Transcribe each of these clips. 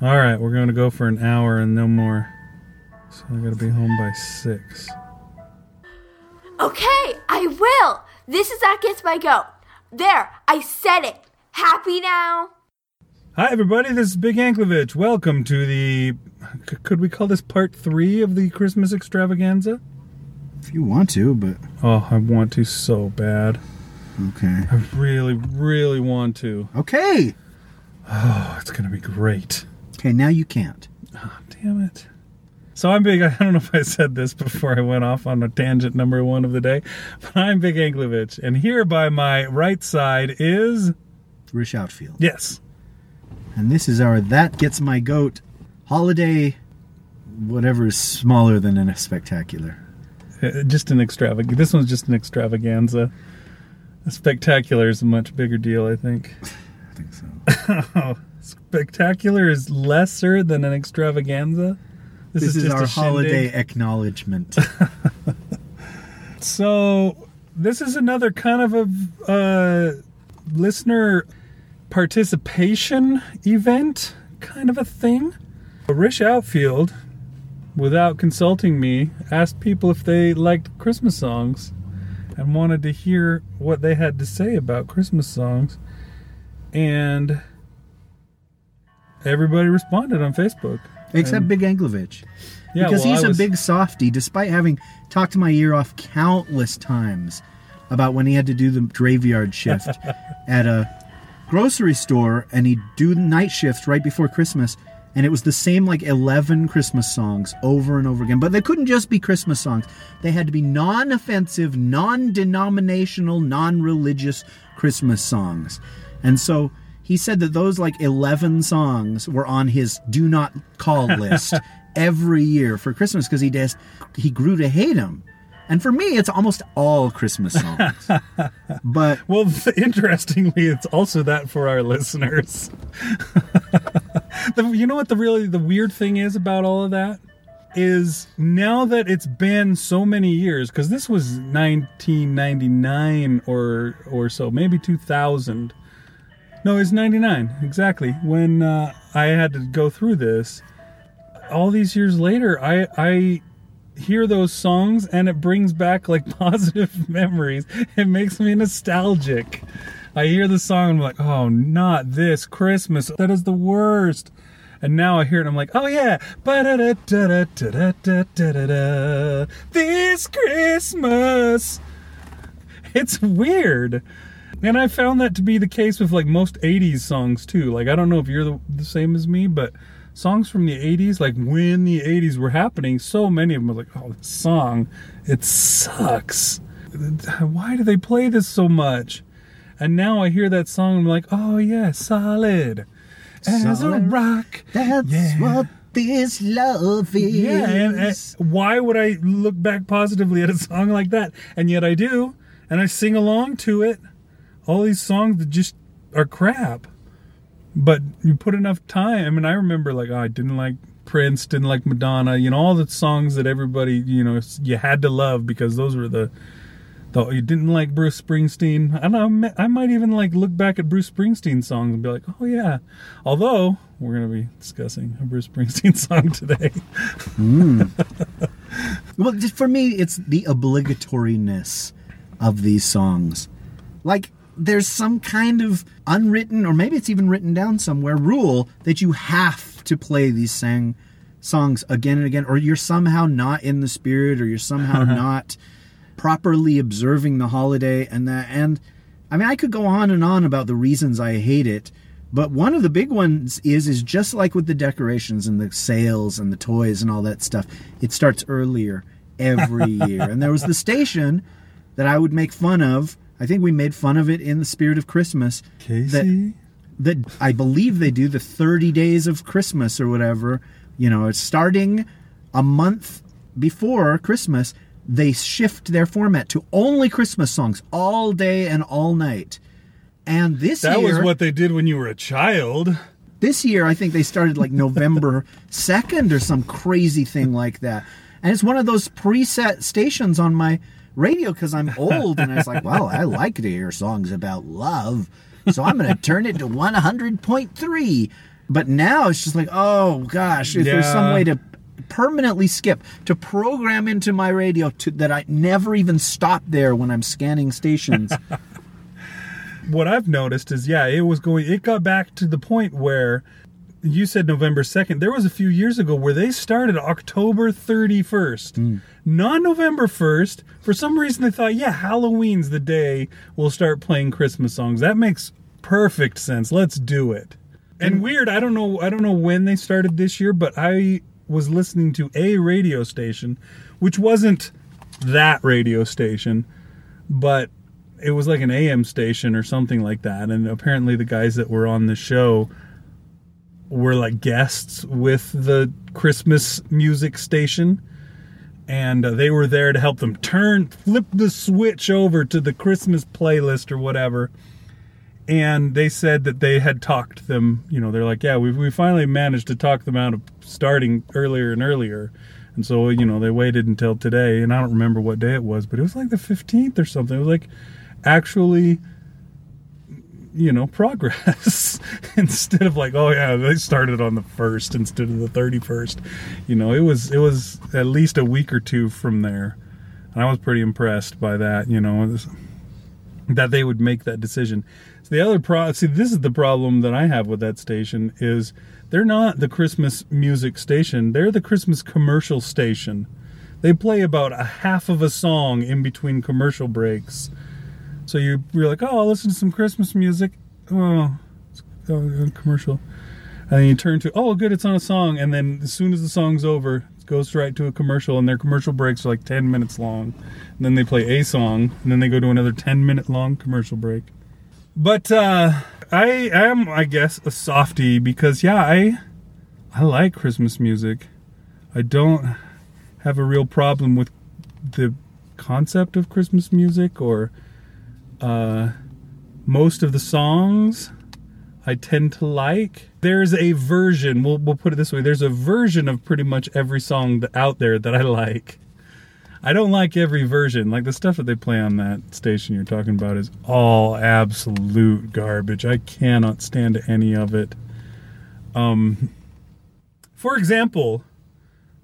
All right, we're going to Goat for an hour and no more. So I got to be home by six. Okay, I will. This is That Gets My go. There, I said it. Happy now? Hi, everybody. This is Big Anklevich. Welcome to the. c- Could we call this part three of the Christmas extravaganza? If you want to, but Oh, I want to so bad. okay. I really, really want to. Okay. Oh, it's going to be great. Okay, now you can't. Oh, Damn it. So I'm big. I don't know if I said this before I went off on a tangent number one of the day, but I'm Big Anklevich, and here by my right side is Rich Outfield. yes, And this is our That Gets My Goat holiday, whatever is smaller than a spectacular. uh, just an extravag. This one's just an extravaganza. A spectacular is a much bigger deal, I think. I think so. Spectacular is lesser than an extravaganza. This, is, just our shindig. holiday acknowledgement. So this is another kind of a uh, listener participation event, kind of a thing. Rich Outfield, without consulting me, asked people if they liked Christmas songs and wanted to hear what they had to say about Christmas songs. And everybody responded on Facebook. Except Big Anglovich. Yeah, because well, he's I a was- big softy, despite having talked my ear off countless times about when he had to do the graveyard shift at a grocery store and he'd do night shift right before Christmas. And it was the same like 11 Christmas songs over and over again. But they couldn't just be Christmas songs. They had to be non offensive, non denominational, non religious Christmas songs. And so he said that those like 11 songs were on his do not call list every year for Christmas because he just he grew to hate them. And for me, it's almost all Christmas songs. but Well, interestingly, it's also that for our listeners. the, you know what the really the weird thing is about all of that is now that it's been so many years because this was 1999 or or so, maybe 2000. No, it's 99, exactly. When uh, I had to go through this, all these years later, I, I hear those songs and it brings back like positive memories. It makes me nostalgic. I hear the song, I'm like, oh, not this Christmas. That is the worst. And now I hear it, I'm like, oh yeah, this Christmas. It's weird. And I found that to be the case with like most 80s songs too. Like, I don't know if you're the, the same as me, but songs from the 80s, like when the 80s were happening, so many of them were like, oh, this song, it sucks. Why do they play this so much? And now I hear that song, I'm like, oh yeah, solid. As a rock. that's Yeah. what this love is. Yeah, and, and why would I look back positively at a song like that? And yet I do, and I sing along to it. All these songs that just are crap. But you put enough time. I mean, I remember like, oh, I didn't like Prince, didn't like Madonna. You know, all the songs that everybody, you know, you had to love because those were the. Though you didn't like Bruce Springsteen, I don't know. I might even like look back at Bruce Springsteen songs and be like, "Oh yeah." Although we're gonna be discussing a Bruce Springsteen song today. Hmm. Well, just for me, it's the obligatoriness of these songs. Like, there's some kind of unwritten, or maybe it's even written down somewhere, rule that you have to play these sang songs again and again, or you're somehow not in the spirit, or you're somehow uh-huh. not properly observing the holiday, and that. And I mean, I could go on and on about the reasons I hate it. But one of the big ones is is just like with the decorations and the sales and the toys and all that stuff. It starts earlier every year. and there was the station that I would make fun of. I think we made fun of it in the spirit of Christmas. Casey, That I believe they do the 30 days of Christmas or whatever. You know, it's starting a month before Christmas. They shift their format to only Christmas songs all day and all night. And this that year, was what they did when you were a child. this year I think they started like November 2nd or some crazy thing like that. And it's one of those preset stations on my radio because I'm old and I was like, well, I like to hear songs about love. So I'm going to turn it to 100.3. But now it's just like, oh gosh, if there's some way to permanently skip to program into my radio to that I never even stop there when I'm scanning stations. what I've noticed is, yeah, it was going. It got back to the point where you said November second. There was a few years ago where they started October thirty first, hmm. not November first. For some reason, they thought, yeah, Halloween's the day we'll start playing Christmas songs. That makes perfect sense. Let's do it. And weird, I don't know. I don't know when they started this year, but I was listening to a radio station, which wasn't that radio station, but it was like an AM station or something like that. And apparently, the guys that were on the show were like guests with the Christmas music station. And uh, they were there to help them turn, flip the switch over to the Christmas playlist or whatever. And they said that they had talked them, you know, they're like, yeah, we, we finally managed to talk them out of starting earlier and earlier. And so, you know, they waited until today. And I don't remember what day it was, but it was like the 15th or something. It was like actually you know progress instead of like oh yeah they started on the first instead of the 31st you know it was it was at least a week or two from there. And i was pretty impressed by that you know was- that they would make that decision. So the other pro see this is the problem that i have with that station is they're not the christmas music station. They're the christmas commercial station. They play about a half of a song in between commercial breaks so you, you're like, oh, I'll listen to some Christmas music. Oh, it's a commercial. And then you turn to, oh, good, it's on a song. And then as soon as the song's over, it goes right to a commercial. And their commercial breaks are like 10 minutes long. And then they play a song. And then they go to another 10 minute long commercial break. But uh, I am, I guess, a softie because, yeah, I, I like Christmas music. I don't have a real problem with the concept of Christmas music or uh, most of the songs I tend to like. There's a version, we'll, we'll put it this way there's a version of pretty much every song out there that I like. I don't like every version. Like the stuff that they play on that station you're talking about is all absolute garbage. I cannot stand any of it. Um, for example,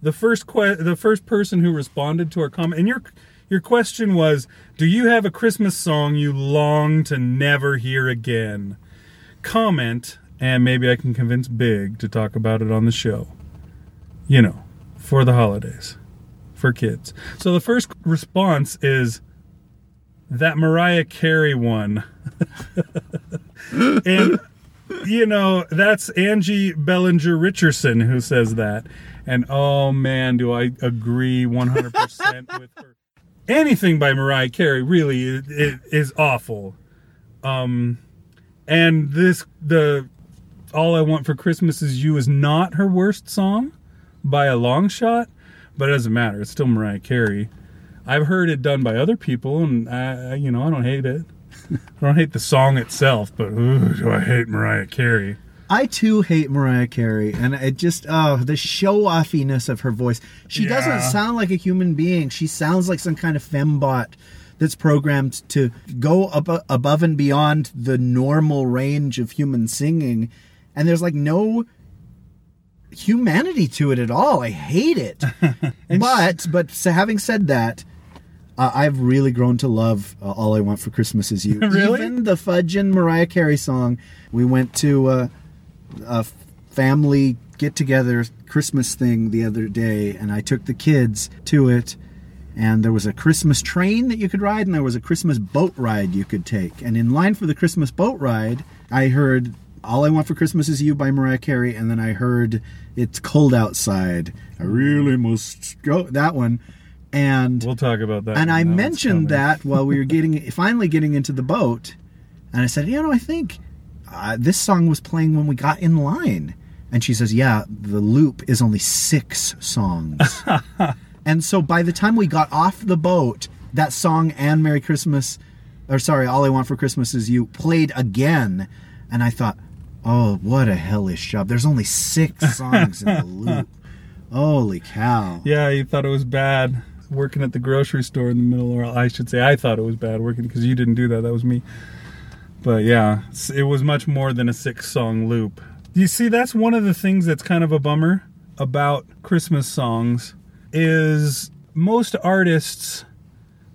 the first que- the first person who responded to our comment and your your question was do you have a christmas song you long to never hear again comment and maybe i can convince big to talk about it on the show you know for the holidays for kids so the first response is that mariah carey one and you know, that's Angie Bellinger Richardson who says that. And oh man, do I agree 100% with her. Anything by Mariah Carey really is, awful. Um, and this, the All I Want for Christmas Is You is not her worst song by a long shot, but it doesn't matter. It's still Mariah Carey. I've heard it done by other people, and I- you know, I don't hate it. I don't hate the song itself, but ooh, do I hate Mariah Carey? I too hate Mariah Carey, and it just oh the show offiness of her voice. She Yeah. doesn't sound like a human being. She sounds like some kind of fembot that's programmed to go up above and beyond the normal range of human singing, and there's like no humanity to it at all. I hate it. but but so having said that. Uh, I've really grown to love uh, "All I Want for Christmas Is You." Really? Even the Fudge and Mariah Carey song. We went to uh, a family get together Christmas thing the other day, and I took the kids to it. And there was a Christmas train that you could ride, and there was a Christmas boat ride you could take. And in line for the Christmas boat ride, I heard All I Want for Christmas Is You by Mariah Carey, and then I heard It's Cold Outside. I really must go. That one. And We'll talk about that. and I mentioned that while we were getting finally getting into the boat, and I said, you know, I think uh, this song was playing when we got in line, and she says, yeah, the loop is only six songs, and so by the time we got off the boat, that song and Merry Christmas, or sorry, All I Want for Christmas Is You played again, and I thought, oh, what a hellish job! There's only six songs in the loop. Holy cow! Yeah, you thought it was bad working at the grocery store in the middle, or I should say, I thought it was bad working because you didn't do that. That was me. But yeah, it was much more than a six song loop. You see, that's one of the things that's kind of a bummer about Christmas songs is most artists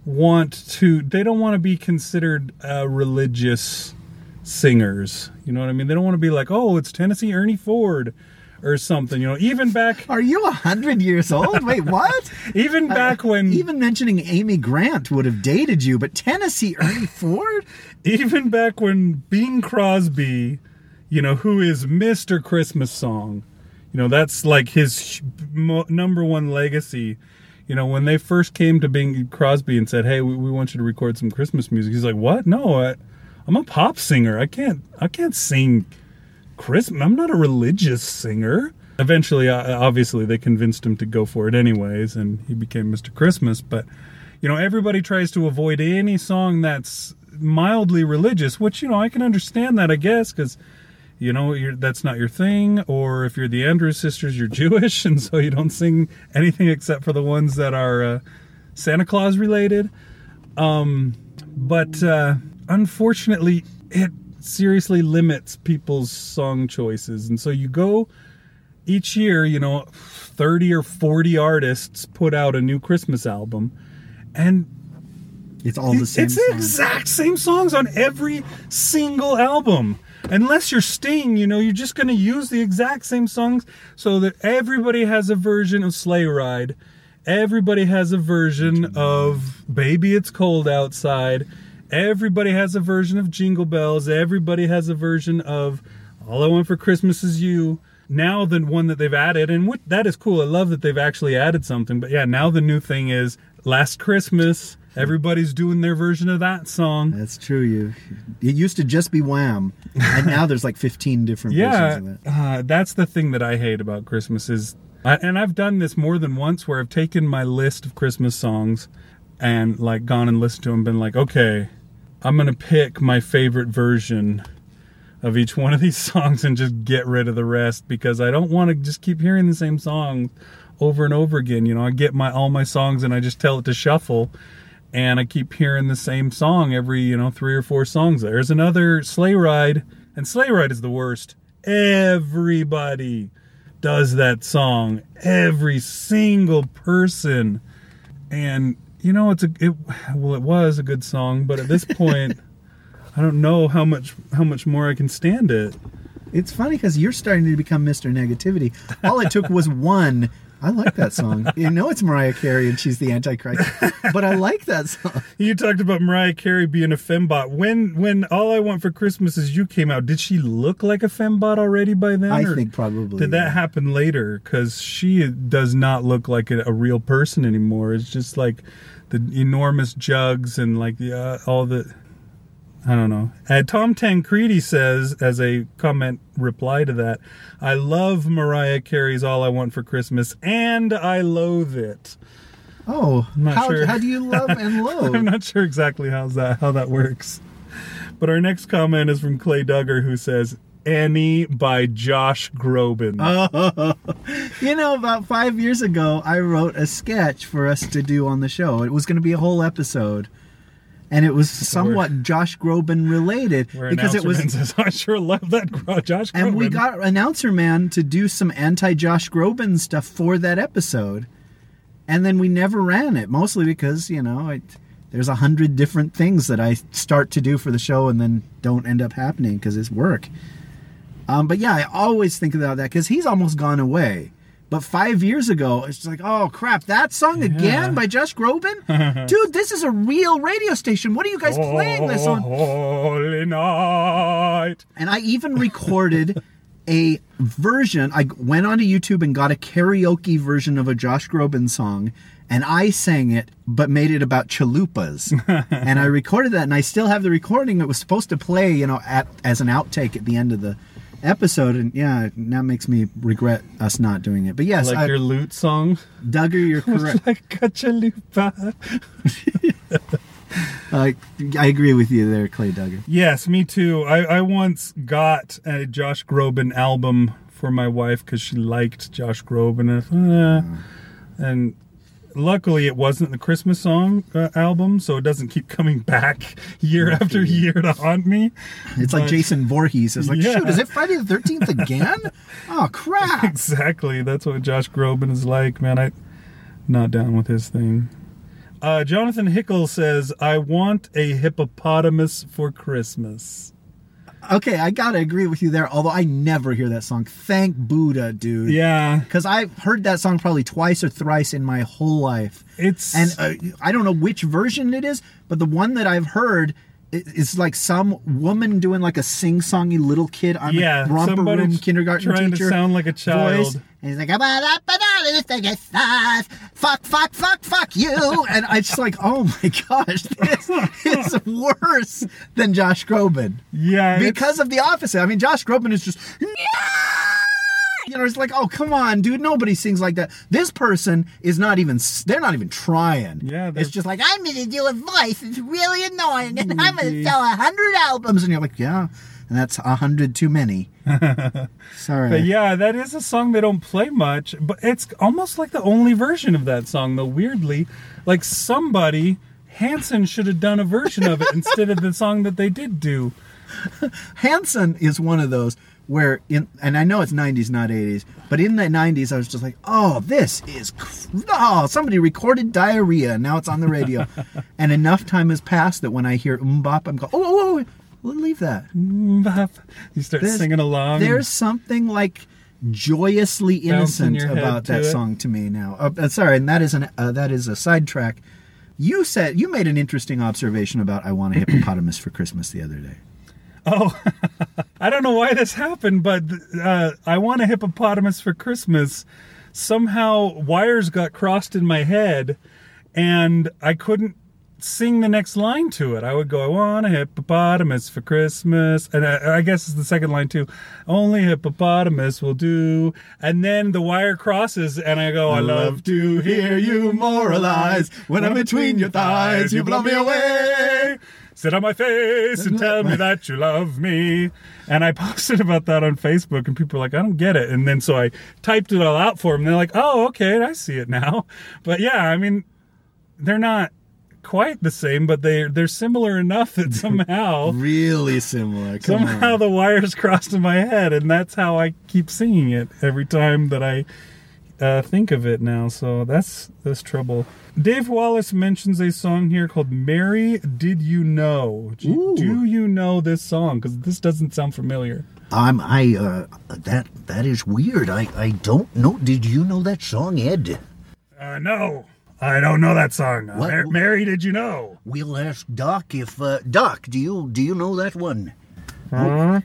want to they don't want to be considered uh, religious singers. You know what I mean? They don't want to be like, "Oh, it's Tennessee Ernie Ford." Or something, you know. Even back, Are you a hundred years old? Wait, what? even back when, Even mentioning Amy Grant would have dated you, but Tennessee Ernie Ford? even back when Bing Crosby, you know, who is Mr. Christmas Song, you know, that's like his sh- mo- number one legacy. You know, when they first came to Bing Crosby and said, "Hey, we, we want you to record some Christmas music," he's like, "What? No, I, I'm a pop singer. I can't, I can't sing Christmas. I'm not a religious singer." Eventually, uh, obviously, they convinced him to go for it anyways, and he became Mr. Christmas. But you know, everybody tries to avoid any song that's mildly religious, which you know I can understand that, I guess, because you know that's not your thing. Or if you're the Andrews sisters, you're Jewish, and so you don't sing anything except for the ones that are uh, Santa Claus related. Um, but uh, unfortunately, it seriously limits people's song choices, and so you go each year. You know, thirty or forty artists put out a new Christmas album, and It's all the same. it's the exact same songs on every single album. Unless you're Sting, you know, you're just going to use the exact same songs so that everybody has a version of Sleigh Ride. Everybody has a version of Baby It's Cold Outside. Everybody has a version of Jingle Bells. Everybody has a version of All I Want for Christmas Is You. Now the one that they've added, and what, that is cool. I love that they've actually added something. But yeah, now the new thing is Last Christmas. Everybody's doing their version of that song. That's true. You. It used to just be Wham, and now there's like 15 different Yeah, versions of it. uh, that's the thing that I hate about Christmas is, I, and I've done this more than once where I've taken my list of Christmas songs and like gone and listened to them, been like, okay, I'm gonna pick my favorite version of each one of these songs and just get rid of the rest because I don't want to just keep hearing the same song over and over again. You know, I get my all my songs and I just tell it to shuffle and I keep hearing the same song every, you know, three or four songs. There's another sleigh ride, and sleigh ride is the worst. Everybody does that song. Every single person. And you know, it's a it well it was a good song, but at this point I don't know how much how much more I can stand it. It's funny because you're starting to become Mr. Negativity. All it took was one. I like that song. You know it's Mariah Carey and she's the Antichrist, but I like that song. You talked about Mariah Carey being a fembot. When when All I Want for Christmas Is You came out, did she look like a fembot already by then? I think probably. Did that yeah. happen later? Because she does not look like a, a real person anymore. It's just like the enormous jugs and like the uh, all the. I don't know. Uh, Tom Tancredi says, as a comment reply to that, I love Mariah Carey's All I Want for Christmas and I loathe it. Oh, not how, sure. how do you love and loathe? I'm not sure exactly how's that how that works. But our next comment is from Clay Duggar who says Annie by Josh Groban. Oh. you know, about five years ago, I wrote a sketch for us to do on the show. It was going to be a whole episode. And it was somewhat Josh Groban related because it was says, I sure love that Josh Groban. And we got announcer man to do some anti Josh Groban stuff for that episode, and then we never ran it. Mostly because you know it, there's a hundred different things that I start to do for the show and then don't end up happening because it's work. Um, but yeah, I always think about that because he's almost gone away. But five years ago, it's like, oh crap, that song again by Josh Groban, dude. This is a real radio station. What are you guys oh, playing this on? Holy night. And I even recorded a version. I went onto YouTube and got a karaoke version of a Josh Groban song, and I sang it, but made it about chalupas. and I recorded that, and I still have the recording. It was supposed to play, you know, at as an outtake at the end of the episode. And yeah, that makes me regret us not doing it. But yes, Like I, your lute song. Duggar, you're correct. like a chalupa. uh, I agree with you there, Clay Duggar. Yes, me too. I, I once got a Josh Groban album for my wife because she liked Josh Groban. And, I thought, eh. and luckily it wasn't the Christmas song uh, album, so it doesn't keep coming back year after year to haunt me. It's like Jason Voorhees. It's like, Yeah. shoot, is it Friday the 13th again? oh, crap. Exactly. That's what Josh Groban is like, man. I not down with his thing. Uh, Jonathan Hickle says, "I want a hippopotamus for Christmas." Okay, I gotta agree with you there, although I never hear that song. Thank Buddha, dude. Yeah, Because I've heard that song probably twice or thrice in my whole life. it's And uh, I don't know which version it is, but the one that I've heard i- is like some woman doing like a sing-songy little kid. I'm Yeah, a romper room kindergarten trying to sound like a child. Voice. And he's like, fuck, fuck, fuck, fuck you. And I just like, oh my gosh, this is worse than Josh Groban. yeah, Because of the opposite. I mean, Josh Groban is just, you know, it's like, oh, come on, dude. Nobody sings like that. This person is not even, they're not even trying. Yeah, It's just like, I'm going to do a voice. It's really annoying. And I'm going to sell a hundred albums. And you're like, yeah, and that's a hundred too many. Sorry. But yeah, that is a song they don't play much, but it's almost like the only version of that song, though. Weirdly, like somebody Hanson should have done a version of it instead of the song that they did do. Hanson is one of those where in and I know it's 90s not 80s but in the 90s I was just like oh this is cr- oh somebody recorded diarrhea. Now it's on the radio. And enough time has passed that when I hear MMMBop I'm going oh, oh, oh we'll leave that. You start There's- singing along. there's something like joyously innocent about that it. song to me now. Uh, uh, sorry and that is an uh, that is a sidetrack. You said you made an interesting observation about I want a hippopotamus for Christmas the other day Oh, I don't know why this happened, but uh, I want a hippopotamus for Christmas. Somehow wires got crossed in my head, and I couldn't sing the next line to it. I would go, I want a hippopotamus for Christmas. And I, I guess it's the second line too. Only hippopotamus will do. And then the wire crosses, and I go, I love to hear you moralize. When I'm between your thighs, you blow me away. Sit on my face and tell me that you love me. And I posted about that on Facebook, and people were like, I don't get it. And then so I typed it all out for them. They're like, oh, okay, I see it now. But yeah, I mean, they're not quite the same, but they they're similar enough that somehow really similar Come somehow on. the wires crossed in my head, and that's how I keep singing it every time that I uh, think of it now. So that's that's trouble. Dave Wallace mentions a song here called "Mary, Did You Know?" Do, do you know this song? Because this doesn't sound familiar. Um, I, uh, that, that is weird. I, I don't know. Did you know that song, Ed? Uh, no, I don't know that song. Uh, Mar- Mary, did you know? We'll ask Doc if, uh, Doc, do you, do you know that one? Huh?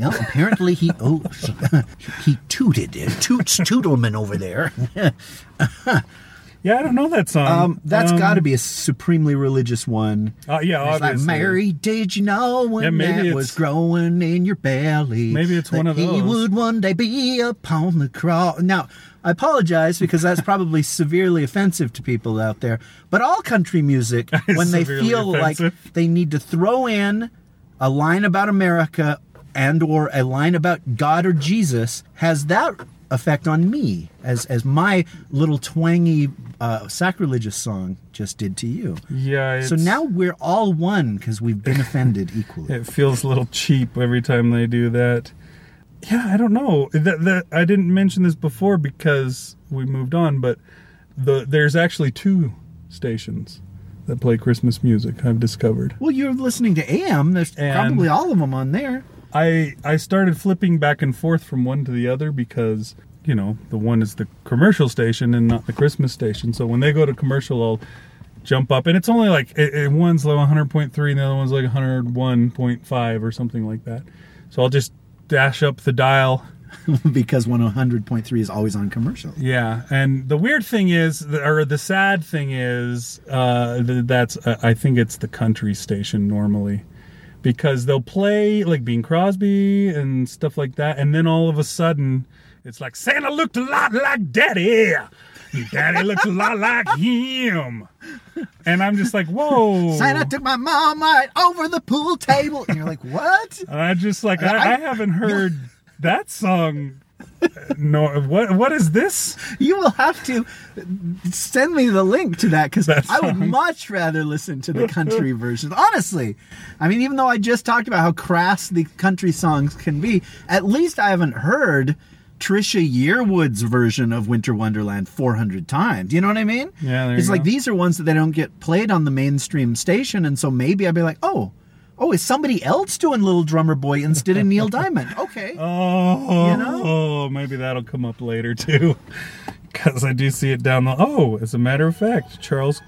Well, apparently he, oh, he tooted. Uh, Toots Tootleman over there. Yeah, I don't know that song. Um, that's Um, got to be a supremely religious one. Uh, yeah, obviously. It's like. Mary, did you know when Yeah, maybe that was growing in your belly? Maybe it's that one of those. He would one day be upon the cross. Now, I apologize because that's probably severely offensive to people out there. But all country music, when they feel offensive. like they need to throw in a line about America and or a line about God or Jesus, has that effect on me as as my little twangy uh, sacrilegious song just did to you. Yeah. So now we're all one because we've been offended equally. It feels a little cheap every time they do that. Yeah, I don't know. That, that I didn't mention this before because we moved on, but the there's actually two stations that play Christmas music. I've discovered. Well, you're listening to AM. There's And- probably all of them on there. I I started flipping back and forth from one to the other because you know the one is the commercial station and not the Christmas station. So when they go to commercial, I'll jump up, and it's only like it, it- one's like 100.3 and the other one's like 101.5 or something like that. So I'll just dash up the dial. because 100.3 is always on commercial. Yeah, and the weird thing is, or the sad thing is, uh, that's uh, I think it's the country station normally, because they'll play like Bing Crosby and stuff like that, and then all of a sudden, it's like Santa looked a lot like Daddy, Daddy looks a lot like him, and I'm just like, whoa, Santa took my mom right over the pool table. And you're like, what? And I just like I, I- I haven't heard that song No, what what is this? You will have to send me the link to that because I would much rather listen to the country version. Honestly, I mean, even though I just talked about how crass the country songs can be, at least I haven't heard Trisha Yearwood's version of Winter Wonderland 400 times. You know what I mean? Yeah, there It's like go. these are ones that they don't get played on the mainstream station, and so maybe I'd be like, oh. Oh, is somebody else doing Little Drummer Boy instead of Neil Diamond? Okay. Oh, You know? oh, maybe that'll come up later too, because I do see it down the. Oh, as a matter of fact, Charles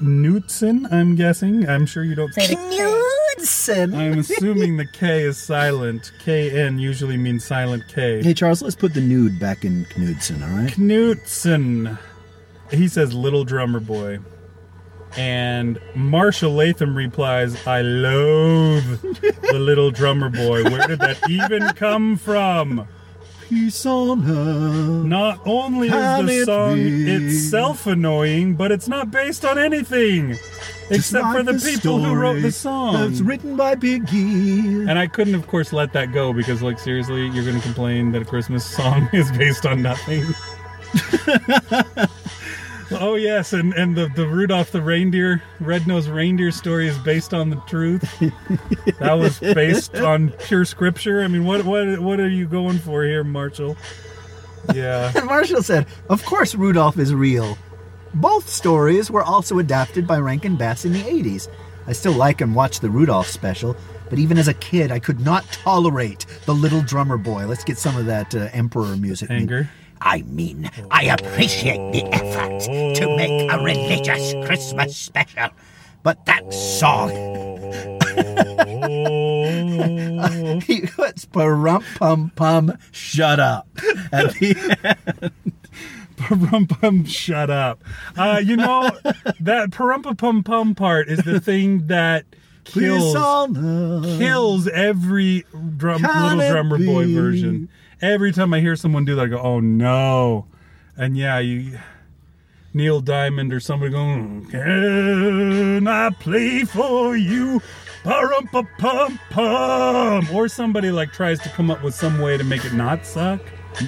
Knudsen. I'm guessing. I'm sure you don't say the Knudsen. I'm assuming the K is silent. K N usually means silent K. Hey, Charles, let's put the nude back in Knudsen, all right? Knutson. He says little drummer boy. And Marshall Latham replies, I loathe the little drummer boy. Where did that even come from? Peace on earth. Not only Can is the it song be? itself annoying, but it's not based on anything. Just Except for like the people who wrote the song. It's written by Biggie. And I couldn't, of course, let that go because, like, seriously, you're going to complain that a Christmas song is based on nothing. oh yes, and and the the Rudolph the reindeer, red-nosed reindeer story is based on the truth. that was based on pure scripture. I mean, what what what are you going for here, Marshall? Yeah. And Marshall said, Of course Rudolph is real. Both stories were also adapted by Rankin Bass in the 80s. I still like and watch the Rudolph special, but even as a kid, I could not tolerate the little drummer boy. Let's get some of that uh, Emperor music. Anger. I mean, I appreciate the effort to make a religious Christmas special. But that song, He puts parump pum pum, shut up. At the Parumpa pum, shut up. Uh, you know that parumpa pum pum part is the thing that kills Peace on earth. kills every drum, Can little drummer boy version. Every time I hear someone do that, I go, "Oh no!" And yeah, you Neil Diamond or somebody going, "Can I play for you?" Pum pum pum, or somebody like tries to come up with some way to make it not suck.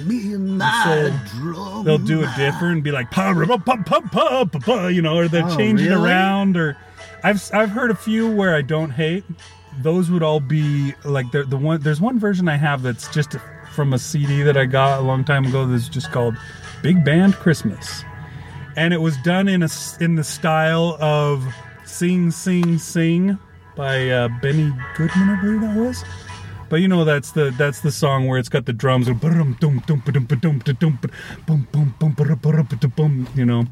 me and my So, drum. They'll do it different and be like pum pum pum pum pum pum, you know, or they'll Oh, change it really? around. Or I've I've heard a few where I don't hate. Those would all be like the the one. There's one version I have that's just from a CD that I got a long time ago. That's just called Big Band Christmas, and it was done in a in the style of Sing Sing Sing by uh, Benny Goodman, I believe that was. But you know that's the that's the song where it's got the drums and dum bum bum bum bum bum bum you know.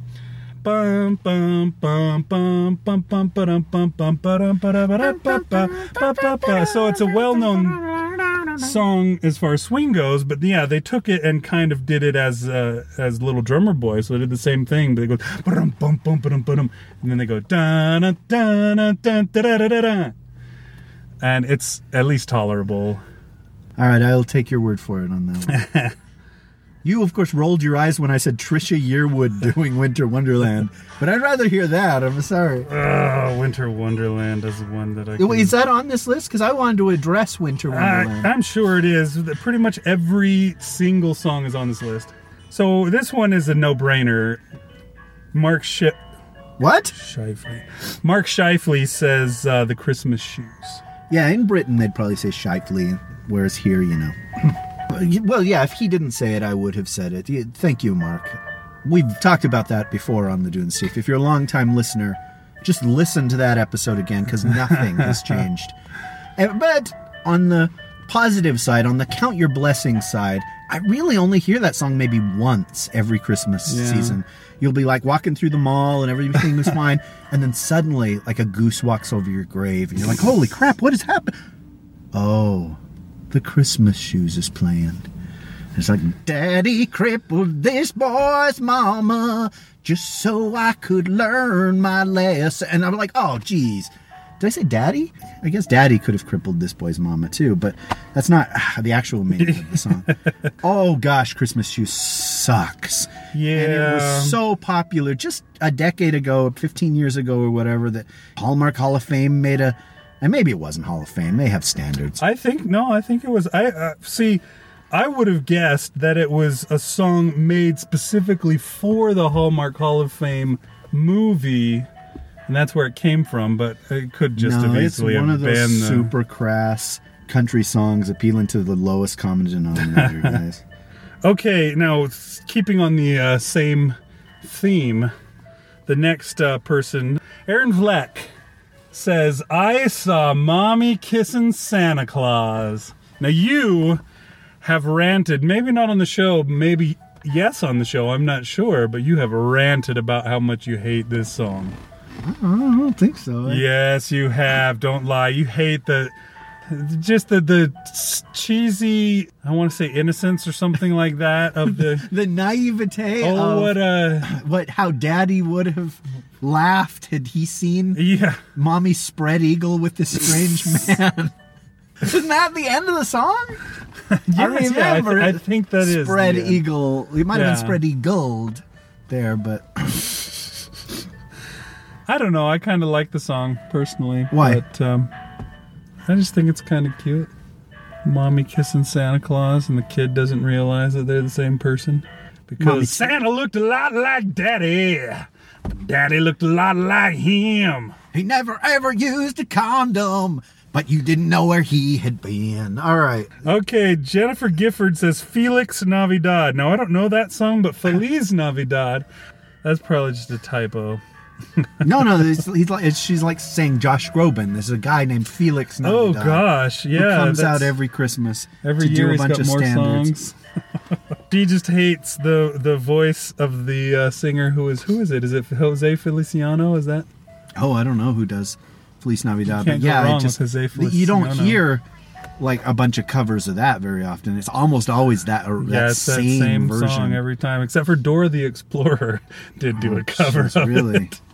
So it's a well-known song as far as swing goes, but yeah, they took it and kind of did it as uh, as Little Drummer Boy. So they did the same thing, but they go ba-dum, bum bum ba-dum, ba-dum, and then they go da da da da da da da da da and it's at least tolerable. All right, I'll take your word for it on that one. You, of course, rolled your eyes when I said Trisha Yearwood doing Winter Wonderland, but I'd rather hear that. I'm sorry. Oh, Winter Wonderland is one that I. Can, Is that on this list? Because I wanted to address Winter Wonderland. I'm sure it is. Pretty much every single song is on this list. So this one is a no-brainer. Mark Shi what? Shifley. Mark Shifley says uh, the Christmas shoes. Yeah, in Britain they'd probably say Shifley, whereas here, you know. well, yeah, if he didn't say it, I would have said it. Thank you, Mark. We've talked about that before on the Dune Safe. If you're a long-time listener, just listen to that episode again because nothing has changed. Uh, But on the positive side, on the count your blessings side, I really only hear that song maybe once every Christmas Yeah. season. You'll be like walking through the mall and everything was fine, and then suddenly, like a goose walks over your grave, and you're like, "Holy crap! What has happened?" Oh, the Christmas shoes is playing. It's like, Daddy crippled this boy's mama just so I could learn my lesson. And I'm like, oh, geez. Did I say daddy? I guess daddy could have crippled this boy's mama too, but that's not the actual meaning of the song. oh gosh, Christmas Shoes sucks. Yeah. And it was so popular just a decade ago, 15 years ago or whatever, that Hallmark Hall of Fame made a, and maybe it wasn't Hall of Fame, they have standards. I think no. I think it was. I uh, see. I would have guessed that it was a song made specifically for the Hallmark Hall of Fame movie, and that's where it came from. But it could just no, have it's easily one of those the- super crass country songs appealing to the lowest common denominator, guys. Okay, now keeping on the uh, same theme, the next uh, person, Aaron Vleck, says, I saw mommy kissing Santa Claus. Now, you have ranted, maybe not on the show, maybe yes on the show, I'm not sure, but you have ranted about how much you hate this song. Uh, I don't think so. Yes, you have. Don't lie. You hate the just the the cheesy. I want to say innocence or something like that of the. The naivete Oh, of what a what how daddy would have laughed had he seen yeah. mommy spread eagle with this strange man. Isn't that the end of the song? I Yes, yeah, I, remember th- I think that is spread the end. eagle. It might have been spread eagled there, but I don't know. I kind of like the song personally. Why? But um, I just think it's kind of cute. Mommy kissing Santa Claus, and the kid doesn't realize that they're the same person because Mommy- Santa looked a lot like Daddy, Daddy looked a lot like him. he never ever used a condom. But you didn't know where he had been. All right. Okay, Jennifer Gifford says Felix Navidad. Now I don't know that song, but Feliz Navidad. That's probably just a typo. No, no, it's, he's like it's, she's like saying Josh Groban. There's a guy named Felix. Oh, Navidad oh gosh, yeah, who comes out every Christmas Every year do a he's bunch got of more standards. songs. she just hates the the voice of the uh, singer who is who is it? Is it Jose Feliciano? Is that? Oh, I don't know who does Feliz Navidad, can't but go yeah, just you don't hear like a bunch of covers of that very often. It's almost always that or yeah, that it's that same, same version. song every time, except for Dora the Explorer did do a cover Jeez, of really. it.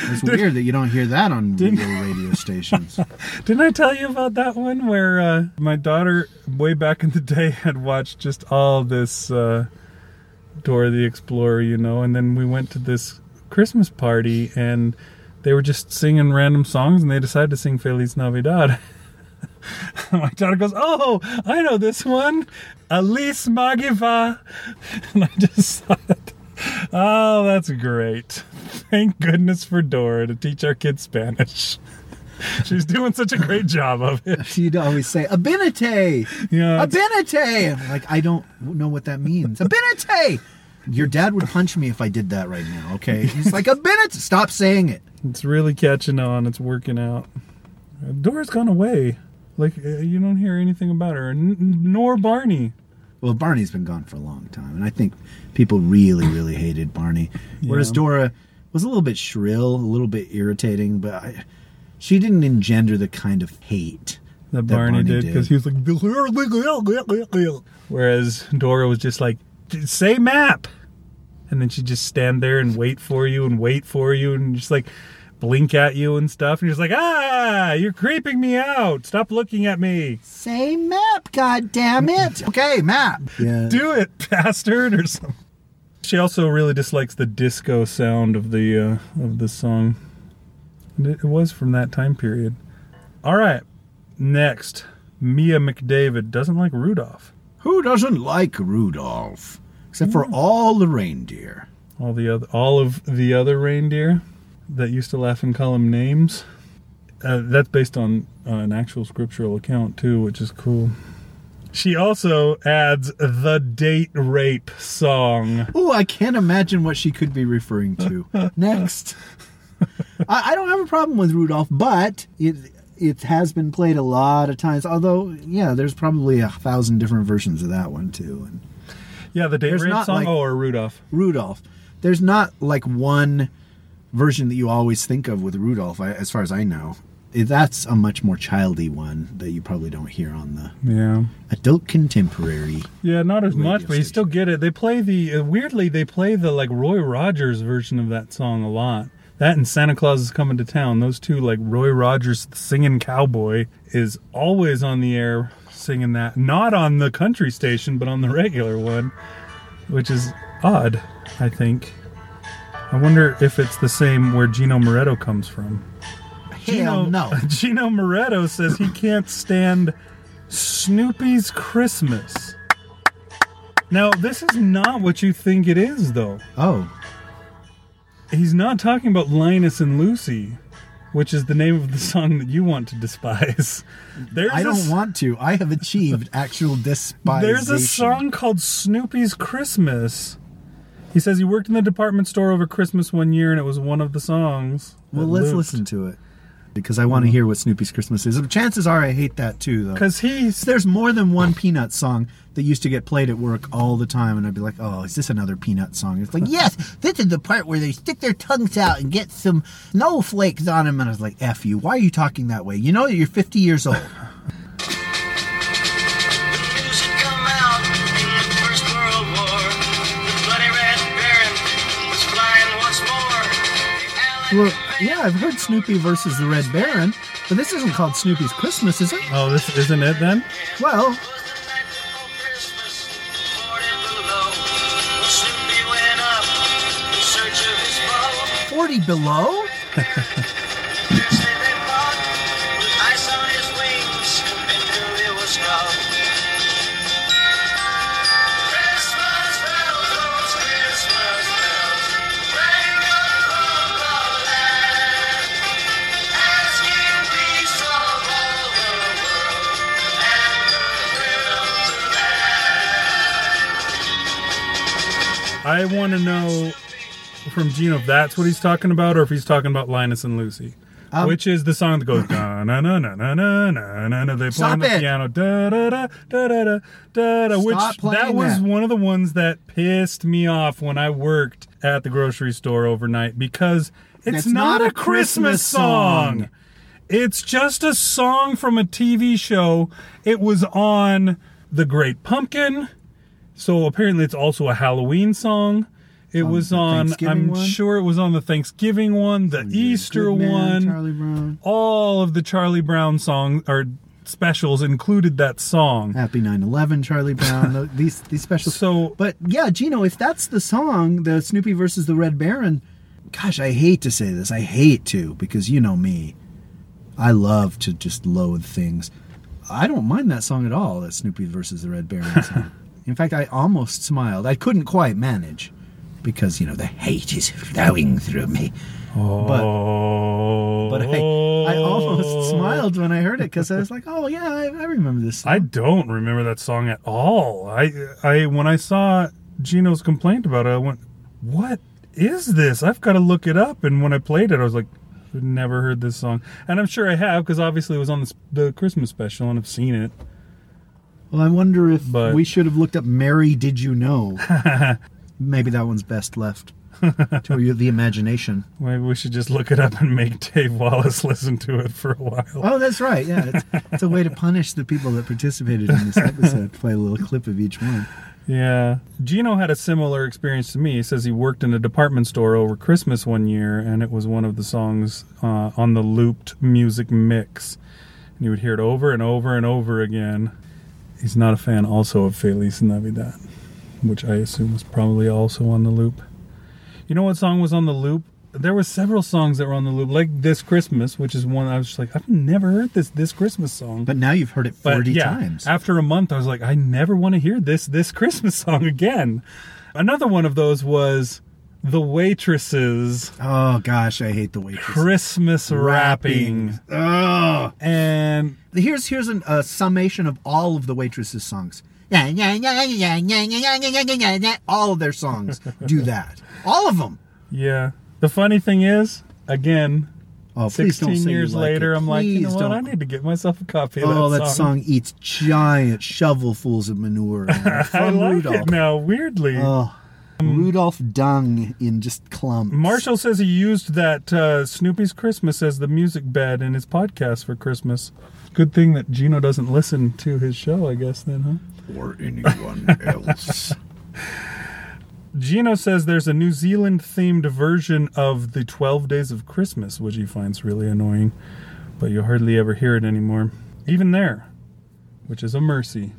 It's weird that you don't hear that on real radio stations. Didn't I tell you about that one where uh, my daughter, way back in the day, had watched just all this uh, Dora the Explorer, you know, and then we went to this Christmas party and they were just singing random songs and they decided to sing Feliz Navidad. my daughter goes, Oh, I know this one. Alice Magiva. And I just thought, Oh, that's great. Thank goodness for Dora to teach our kids Spanish. She's doing such a great job of it. She'd always say "Abinate, Yeah, it's- Abinate." I'm like, I don't know what that means. Abinate. Your dad would punch me if I did that right now. Okay, he's like, "Abinate." Stop saying it. It's really catching on. It's working out. Dora's gone away. Like uh, you don't hear anything about her, n- nor Barney. Well, Barney's been gone for a long time, and I think people really, really hated Barney. Whereas Dora was a little bit shrill, a little bit irritating, but I, she didn't engender the kind of hate That, that Barney, did. because he was like, whereas Dora was just like, say map, and then she'd just stand there and wait for you and wait for you and just like blink at you and stuff, and you're just like, ah, you're creeping me out. Stop looking at me. Same map, god damn it. okay, map. Yeah. do it, bastard, or something. She also really dislikes the disco sound of the uh, of the song. And It it was from that time period. All right, next, Mia McDavid doesn't like Rudolph. Who doesn't like Rudolph? Except for all the reindeer. All the other, all of the other reindeer that used to laugh and call him names. Uh, that's based on uh, an actual scriptural account too, which is cool. She also adds the date rape song. Oh, I can't imagine what she could be referring to. Next. I, I don't have a problem with Rudolph, but it it has been played a lot of times. Although, yeah, there's probably a thousand different versions of that one too. And Yeah, the date rape song. like- oh, or Rudolph. Rudolph, there's not like one version that you always think of with Rudolph, I, as far as I know. Eh, That's a much more childy one that you probably don't hear on the Yeah. adult contemporary. Yeah, not as much, but you still get it. They play the uh, weirdly they play the like Roy Rogers version of that song a lot. That and Santa Claus is coming to town. Those two like Roy Rogers singing cowboy is always on the air singing that. Not on the country station, but on the regular one, which is odd, I think. I wonder if it's the same where Gino Moretto comes from. Hell no. Gino Moretto says he can't stand Snoopy's Christmas. Now, this is not what you think it is, though. Oh, He's not talking about Linus and Lucy, which is the name of the song that you want to despise. There's I a don't s- want to. I have achieved actual despisation. There's a song called Snoopy's Christmas. He says he worked in the department store over Christmas one year, and it was one of the songs. Well, let's looped. listen to it because I want to mm-hmm. hear what Snoopy's Christmas is. Chances are I hate that too, though. Because he's There's more than one Peanut song that used to get played at work all the time, and I'd be like, "Oh, is this another Peanut song?" It's like, Yes, this is the part where they stick their tongues out and get some snowflakes on them. and I was like, "F you! Why are you talking that way? You know that you're 50 years old." Well, yeah, I've heard Snoopy versus the Red Baron, but this isn't called Snoopy's Christmas, is it? oh, this isn't it then. Well, was the night before Christmas, 40 below. I want to know from Gino if that's what he's talking about, or if he's talking about Linus and Lucy. Um, Which is the song that goes na na na na na na na na. They play on the it. piano da da da da da da da da. Which that was that. one of the ones that pissed me off when I worked at the grocery store overnight because it's That's not, not a a Christmas Christmas song. song. It's just a song from a TV show. It was on The Great Pumpkin. So apparently it's also a Halloween song. It On was on I'm one? sure it was on the Thanksgiving one, the Easter Good Man, one. Charlie Brown. All of the Charlie Brown songs or specials included that song. Happy 9/11, Charlie Brown. these these specials. So But yeah, Gino, if that's the song, the Snoopy versus the Red Baron, gosh, I hate to say this. I hate to because you know me. I love to just loathe things. I don't mind that song at all, that Snoopy versus the Red Baron song. In fact, I almost smiled. I couldn't quite manage because, you know, the Hate is flowing through me. oh, but I, I almost oh. smiled when I heard it because I was like, "Oh yeah, I, I remember this." Song. I don't remember that song at all. I I when I saw Gino's complaint about it, I went, "What is this? I've got to look it up." And when I played it, I was like, "I've never heard this song," and I'm sure I have because obviously it was on the, the Christmas special and I've seen it. Well, I wonder if But- we should have looked up "Mary, Did You Know." Maybe that one's best left to you- the imagination. Maybe we should just look it up and make Dave Wallace listen to it for a while. Oh, that's right. Yeah, it's, it's a way to punish the people that participated in this episode. Play a little clip of each one. Yeah. Gino had a similar experience to me. He says he worked in a department store over Christmas one year, and it was one of the songs uh, on the looped music mix. And he would hear it over and over and over again. He's not a fan also of Feliz Navidad, which I assume was probably also on the loop. You know what song was on the loop? There were several songs that were on the loop, like This Christmas, which is one I was just like, I've never heard this This Christmas song. But now you've heard it But, 40 yeah, times. After a month, I was like, I never want to hear this this Christmas song again. Another one of those was the waitresses. Oh gosh, I hate the waitresses. Christmas wrapping. Oh, and here's here's an, a summation of all of the waitresses' songs. All of their songs do that. All of them. Yeah. The funny thing is, again, 16 years later, like I'm please like, you know? Don't. I need to get myself a copy of oh, that, song. that song eats giant shovelfuls of manure. I like Rudolph. it now, weirdly. Oh. Rudolph dung in just clumps. Marshall says he used that uh, Snoopy's Christmas as the music bed in his podcast for Christmas. Good thing that Gino doesn't listen to his show, I guess, then, huh? or anyone else. Gino says there's a New Zealand themed version of the 12 Days of Christmas, which he finds really annoying, but you hardly ever hear it anymore. Even there, which is a mercy.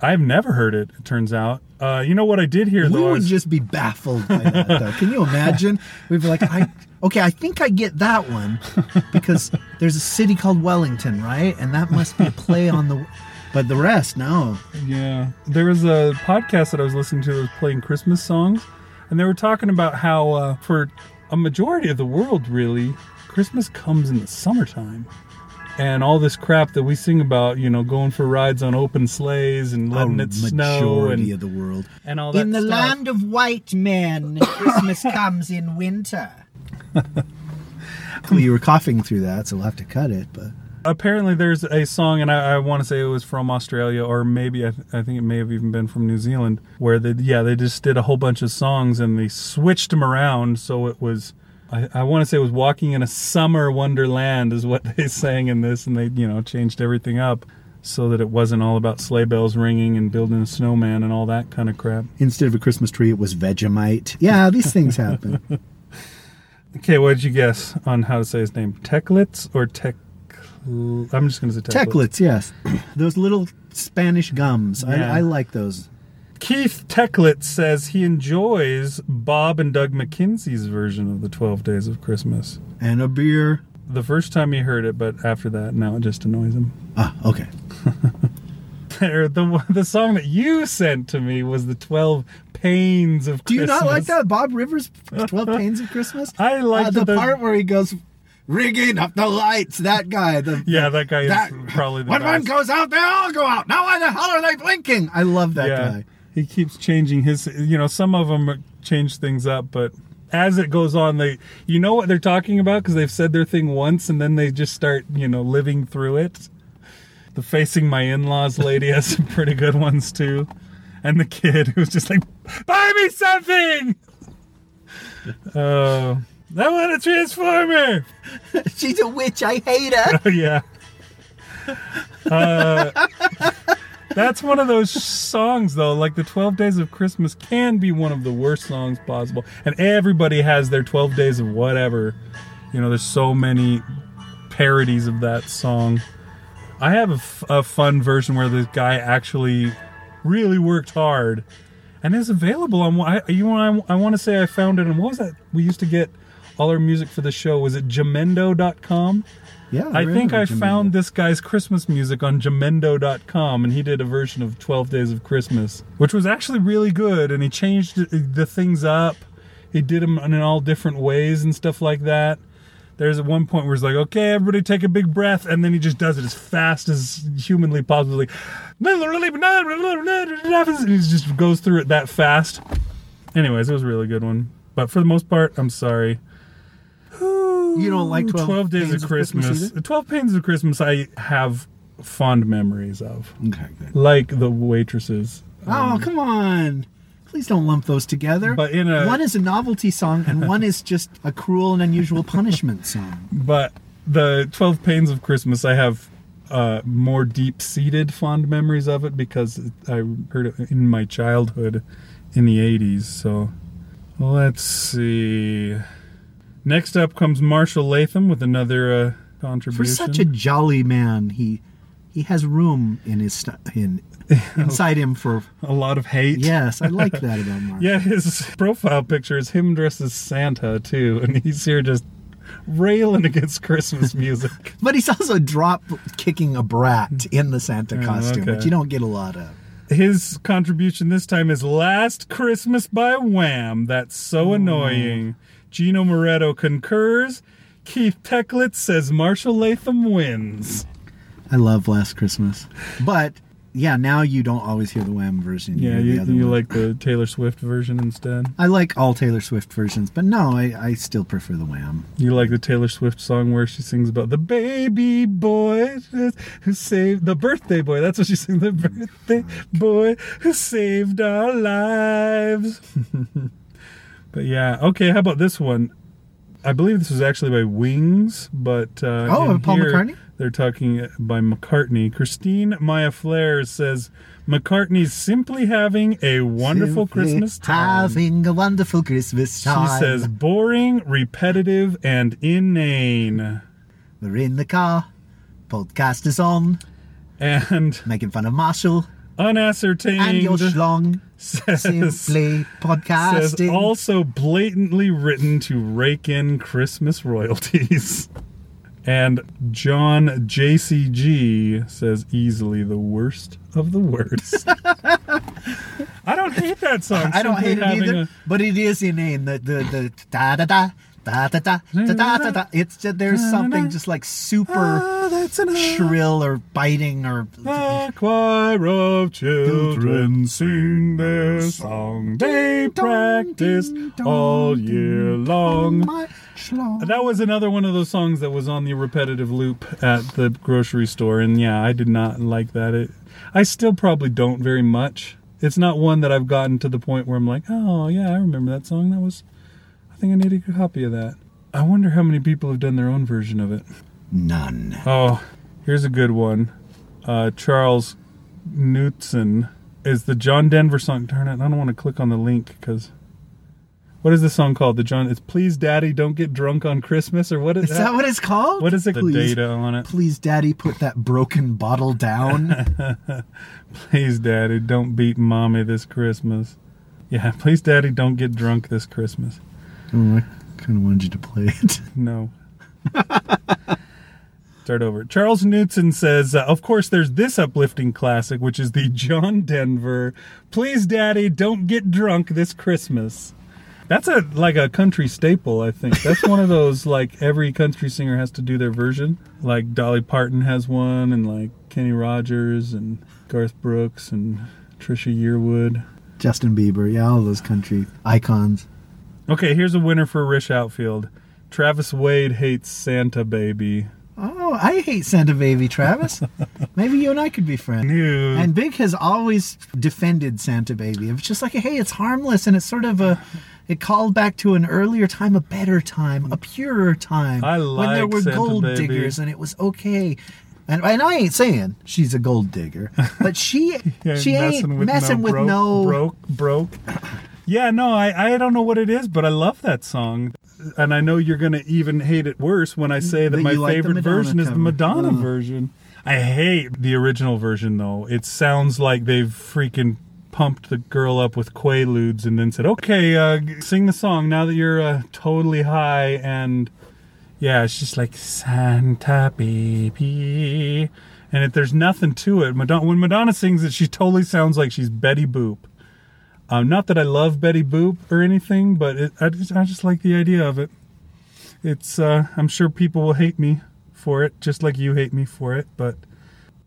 I've never heard it, it turns out. Uh, you know what I did here, we though? would is- just be baffled by that, though. Can you imagine? We'd be like, I okay, I think I get that one because there's a city called Wellington, right? And that must be a play on the. But the rest, no. Yeah. There was a podcast that I was listening to that was playing Christmas songs, and they were talking about how, uh, for a majority of the world, really, Christmas comes in the summertime. And all this crap that we sing about, you know, going for rides on open sleighs and letting A it snow and, of the world. and all that In the stuff. land of white men, Christmas comes in winter. well, you were coughing through that, so we'll have to cut it. But apparently there's a song and i, I want to say it was from australia or maybe I, th- I think it may have even been from new zealand where they yeah they just did a whole bunch of songs and they switched them around so it was i, I want to say it was walking in a summer wonderland is what they sang in this and they you know changed everything up so that it wasn't all about sleigh bells ringing and building a snowman and all that kind of crap instead of a Christmas tree, it was Vegemite. Yeah, these things happen. okay what did you guess on how to say his name Teclitz or Tec i'm just going to say Teclitz. Teclets, yes. Those little Spanish gums. Yeah. I, I like those. Keith Tecklett says he enjoys Bob and Doug McKenzie's version of the 12 Days of Christmas. And a beer. The first time he heard it, but after that, now it just annoys him. Ah, okay. The the song that you sent to me was the 12 Pains of Christmas. Do you not like that Bob Rivers 12 Pains of Christmas? I like uh, the the- part where he goes rigging up the lights. That guy. The, Yeah, that guy is probably the when one goes out, they all go out. Now why the hell are they blinking? I love that yeah, guy. He keeps changing his. You know, some of them change things up, but as it goes on, they you know what they're talking about because they've said their thing once and then they just start you know living through it. The facing my in-laws lady has some pretty good ones too, and the kid who's just like, "Buy me something." Oh, I want a transformer. She's a witch. I hate her. Oh yeah. Uh, that's one of those songs though. Like the Twelve Days of Christmas can be one of the worst songs possible, and everybody has their Twelve Days of whatever. You know, there's so many parodies of that song. I have a, f- a fun version where this guy actually really worked hard and is available on I, you know I, I want to say I found it and what was that we used to get all our music for the show was it jamendo.com Yeah, I think I remember found this guy's Christmas music on jamendo.com and he did a version of 12 Days of Christmas, which was actually really good. And he changed the things up. He did them in all different ways and stuff like that. There's at one point where he's like, okay, everybody take a big breath. And then he just does it as fast as humanly possible. Like, and he just goes through it that fast. Anyways, it was a really good one. But for the most part, I'm sorry. You don't like 12, Days Pains of Christmas. either? The 12 Pains of Christmas I have fond memories of. Okay, good. Like the waitresses. Oh, come on. Please don't lump those together. But in a- one is a novelty song and one is just a cruel and unusual punishment song. But the 12 Pains of Christmas I have uh, more deep-seated fond memories of it because I heard it in my childhood in the 80s. So let's see. Next up comes Marshall Latham with another uh, contribution. For such a jolly man, he he has room in his st- in inside him for a lot of hate. yes. I like that about Mark. Yeah, his profile picture is him dressed as Santa too, and he's here just railing against Christmas music. But he's also drop kicking a brat in the Santa costume, okay. which you don't get a lot of. His contribution this time is "Last Christmas" by Wham. That's so annoying. Gino Moretto concurs. Keith Tecklett says Marshall Latham wins. I love Last Christmas, but yeah, now you don't always hear the Wham version. Yeah, you, other you one. like the Taylor Swift version instead. I like all Taylor Swift versions, but no, I, I still prefer the Wham. You like the Taylor Swift song where she sings about the baby boy who saved the birthday boy. That's what she sings. The mm. birthday boy who saved our lives. but yeah, okay. How about this one? I believe this was actually by Wings, but uh, Oh, Paul here, McCartney? They're talking by McCartney. Christine Maya Flair says McCartney's simply having a wonderful Simply Christmas time. Having a wonderful Christmas time. She says boring, repetitive, and inane. We're in the car, podcast is on, And making fun of Marshall unascertained and your schlong. Says, Simply says podcasting. also blatantly written to rake in Christmas royalties. And John JCG says easily the worst of the worst. I don't hate that song. I don't hate it either, a- but it is inane. The the the da da da da da da da da da da. It's just, there's something just like super Ah, shrill or biting or A choir of children sing their song. They practiced all year long. That was another one of those songs that was on the repetitive loop at the grocery store, and yeah, I did not like that. It, I still probably don't very much. It's not one that I've gotten to the point where I'm like, oh yeah, I remember that song. That was, I think I need a copy of that. I wonder how many people have done their own version of it. none. Oh, here's a good one. Uh, Charles Knutson is the John Denver song. Darn it, I don't want to click on the link because. What is the song called? The John. It's "Please, Daddy, Don't Get Drunk on Christmas" or what is, Is that what it's called? What is it? Please, The data on it. please, Daddy, put that broken bottle down. Please, Daddy, don't beat Mommy this Christmas. Yeah, please, Daddy, don't get drunk this Christmas. Oh, I kind of wanted you to play it. No. Start over. Charles Knutson says, uh, of course, there's this uplifting classic, which is the John Denver, Please Daddy, Don't Get Drunk This Christmas. That's a like a country staple, I think. That's one of those like every country singer has to do their version. Like Dolly Parton has one, and like Kenny Rogers and Garth Brooks and Trisha Yearwood. Justin Bieber, yeah, all those country icons. Okay, here's a winner for Rish Outfield. Travis Wade hates Santa Baby. Oh, I hate Santa Baby, Travis. Maybe you and I could be friends. And Big has always defended Santa Baby. It's just like, hey, it's harmless, and it's sort of a. It called back to an earlier time, a better time, a purer time, I like when there were Santa gold Baby. diggers, and it was okay. And, and I ain't saying she's a gold digger, but she Yeah, she ain't messing with broke, no. broke broke. Yeah, no, I I don't know what it is, but I love that song. And I know you're gonna even hate it worse when I say that That my you like favorite version is the. Madonna Oh. version. I hate the original version though. It sounds like they've freaking pumped the girl up with quaaludes and then said, "Okay, uh, sing the song now that you're uh, totally high." And yeah, it's just like Santa baby, and if there's nothing to it. Madonna, when Madonna sings it, she totally sounds like she's Betty Boop. Um, not that I love Betty Boop or anything, but it, I just I just like the idea of it. It's uh, I'm sure people will hate me for it, just like you hate me for it, but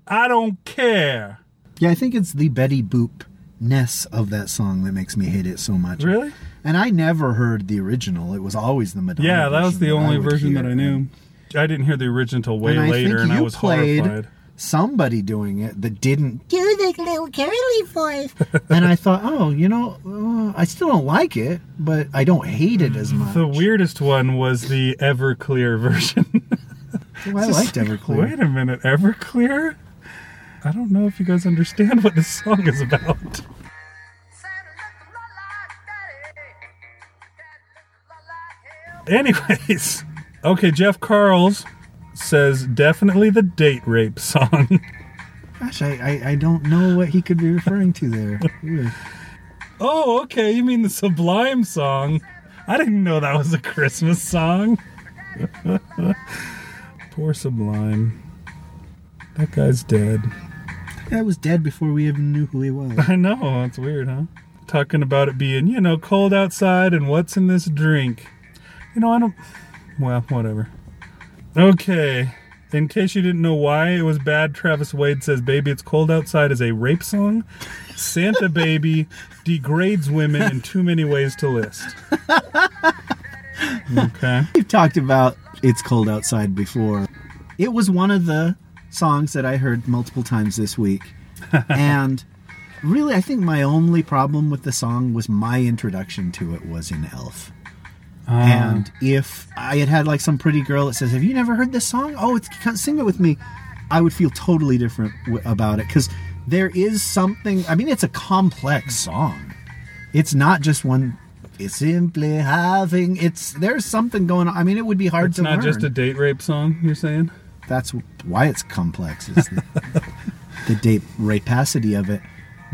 I don't care. Yeah, I think it's the Betty Boop ness of that song that makes me hate it so much. Really? And I never heard the original. It was always the Madonna. Yeah, that was the only version that. I knew. I didn't hear the original way and later, and I was played horrified. Somebody doing it that didn't do the little curly voice. and I thought, oh, you know, uh, I still don't like it, but I don't hate it as much. The weirdest one was the Everclear version. Oh, I liked Everclear. Wait a minute, Everclear? I don't know if you guys understand what this song is about. Anyways, okay, Jeff Carls says definitely the date rape song. Gosh, I, I, I don't know what he could be referring to there. Oh, okay, you mean the Sublime song. I didn't know that was a Christmas song. Poor Sublime. That guy's dead. That was dead before we even knew who he was. I know, it's weird, huh? Talking about it being, you know, cold outside and what's in this drink. You know, I don't. Well, whatever. Okay. In case you didn't know why it was bad, Travis Wade says Baby It's Cold Outside is a rape song. Santa Baby degrades women in too many ways to list. Okay. We've talked about It's Cold Outside before. It was one of the songs that I heard multiple times this week. and really, I think my only problem with the song was my introduction to it was in Elf. Ah. And if I had had like some pretty girl that says, "Have you never heard this song? Oh, it's sing it with me," I would feel totally different w- about it because there is something. I mean, it's a complex song. It's not just one. It's simply having. It's there's something going on. I mean, it would be hard It's to not learn. just a date rape song, you're saying? That's why it's complex. Is the, the date rapacity of it.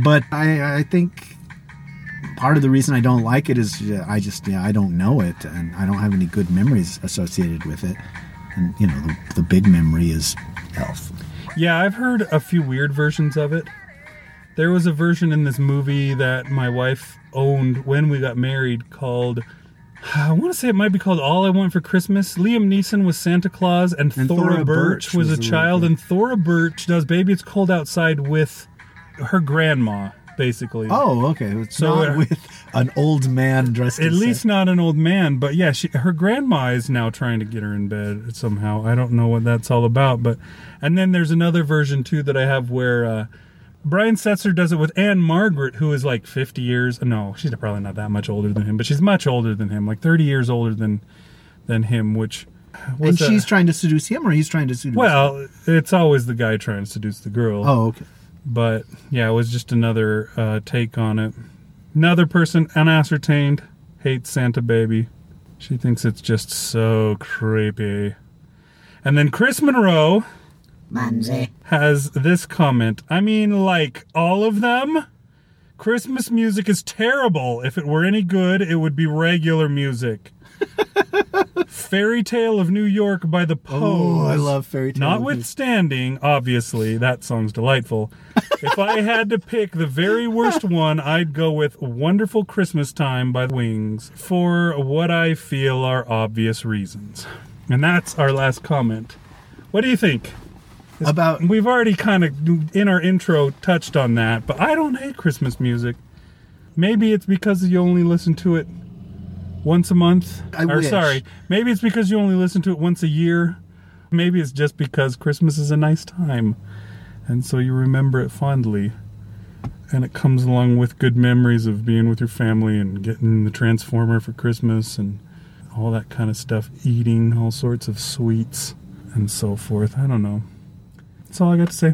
But I, I think part of the reason I don't like it is I just yeah I don't know it and I don't have any good memories associated with it. And you know, the, the big memory is Elf. Yeah, I've heard a few weird versions of it. There was a version in this movie that my wife owned when we got married called I want to say it might be called All I Want for Christmas. Liam Neeson was Santa Claus and, And Thora, Thora Birch, Birch was, was a child and Thora Birch does Baby It's Cold Outside with her grandma basically. Oh, okay. It's So, not with an old man dressed At as least not an old man, but yeah, she, her grandma is now trying to get her in bed somehow. I don't know what that's all about, but and then there's another version too that I have where uh, Brian Setzer does it with Ann-Margret, who is like 50 years. No, she's probably not that much older than him, but she's much older than him, like 30 years older than than him. Which And a- she's trying to seduce him, or he's trying to seduce. her? well, it's always the guy trying to seduce the girl. Oh, okay. But yeah, it was just another uh, take on it. Another person, unascertained, hates Santa Baby. She thinks it's just so creepy. And then Chris Monroe Manzi. has this comment. I mean, like all of them? Christmas music is terrible. If it were any good, it would be regular music. Fairy Tale of New York by the Pogues. Oh, I love Fairy Tale of New York. Notwithstanding, obviously, that song's delightful. if I had to pick the very worst one, I'd go with Wonderful Christmas Time by the Wings for what I feel are obvious reasons. And that's our last comment. What do you think? About We've already kind of, in our intro, touched on that, but I don't hate Christmas music. Maybe it's because you only listen to it once a month. I or wish. sorry, maybe it's because you only listen to it once a year. Maybe it's just because Christmas is a nice time, and so you remember it fondly. And it comes along with good memories of being with your family and getting the Transformer for Christmas and all that kind of stuff, eating all sorts of sweets and so forth. I don't know. That's all I got to say.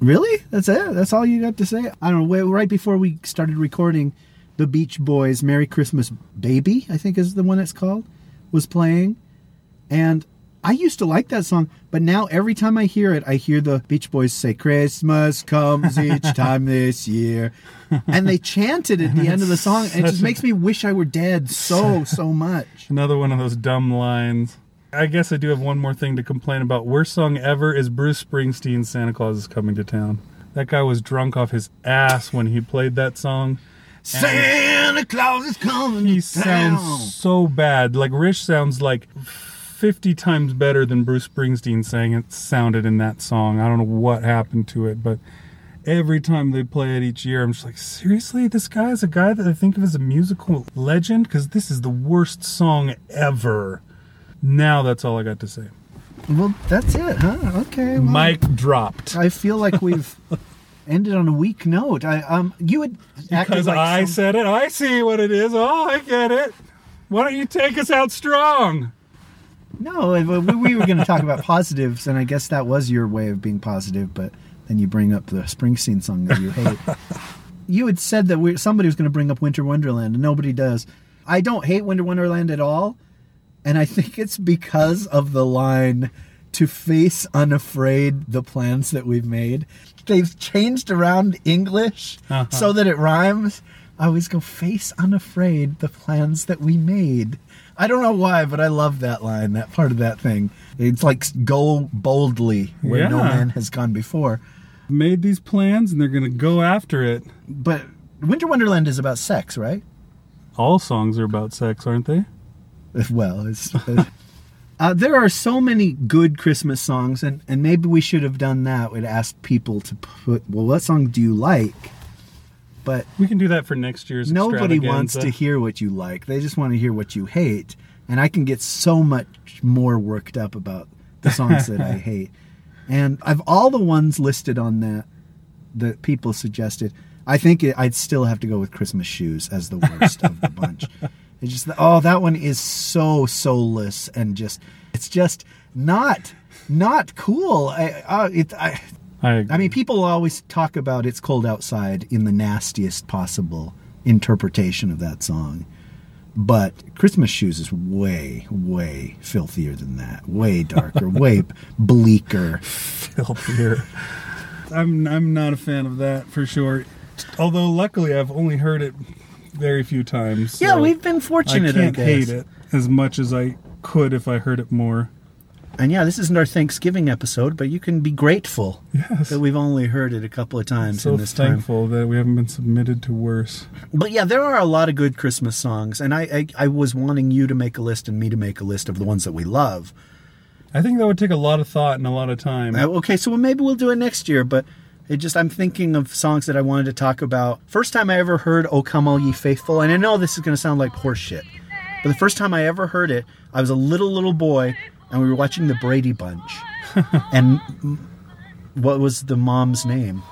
Really? That's it? That's all you got to say? I don't know. Wait, Right before we started recording, the Beach Boys' Merry Christmas Baby, I think is the one it's called, was playing. And I used to like that song, but now every time I hear it, I hear the Beach Boys say, Christmas comes each time this year. And they chant it at the end of the song. And it just makes me wish I were dead so, so much. Another one of those dumb lines. I guess I do have one more thing to complain about. Worst song ever is Bruce Springsteen's Santa Claus is Coming to Town. That guy was drunk off his ass when he played that song. Santa Claus is coming He to sounds town. so bad. Like Rich sounds like 50 times better than Bruce Springsteen sang it sounded in that song. I don't know what happened to it, but every time they play it each year, I'm just like, seriously? This guy is a guy that I think of as a musical legend? Because this is the worst song ever. Now that's all I got to say. Well, that's it, huh? Okay. well- Mic dropped. I feel like we've ended on a weak note. I um, you had acted Because like I some- said it. I see what it is. Oh, I get it. Why don't you take us out strong? no. We, we were going to talk about positives, and I guess that was your way of being positive. But then you bring up the Springsteen song that you hate. you had said that we, somebody was going to bring up Winter Wonderland, and nobody does. I don't hate Winter Wonderland at all, and I think it's because of the line to face unafraid the plans that we've made. They've changed around English Uh-huh. so that it rhymes. I always go face unafraid the plans that we made. I don't know why, but I love that line, that part of that thing. It's like go boldly where no man has gone before. Made these plans and they're going to go after it. But Winter Wonderland is about sex, right? All songs are about sex, aren't they? Well, it's. Uh, there are so many good Christmas songs, and, and maybe we should have done that. We'd asked people to put, well, what song do you like? But We can do that for next year's. nobody wants to hear what you like. They just want to hear what you hate. And I can get so much more worked up about the songs that I hate. And of all the ones listed on that that people suggested, I think I'd still have to go with Christmas Shoes as the worst of the bunch. It's just oh, that one is so soulless and just it's just not not cool. I, uh, it, I, I. I mean, people always talk about "It's Cold Outside" in the nastiest possible interpretation of that song, but "Christmas Shoes" is way, way filthier than that. Way darker, way bleaker. filthier. I'm I'm not a fan of that for sure. Although luckily I've only heard it very few times. Yeah, we've been fortunate. I, can't guess. hate it as much as I could if I heard it more. And yeah, this isn't our Thanksgiving episode, but you can be grateful Yes. that we've only heard it a couple of times So in this time. thankful that we haven't been submitted to worse. But yeah, there are a lot of good Christmas songs, and I, I I was wanting you to make a list and me to make a list of the ones that we love. I think that would take a lot of thought and a lot of time. Uh, Okay, so maybe we'll do it next year, but it just I'm thinking of songs that I wanted to talk about. First time I ever heard "O Come All Ye Faithful," and I know this is going to sound like horseshit, but the first time I ever heard it, I was a little little boy, and we were watching the Brady Bunch, and what was the mom's name?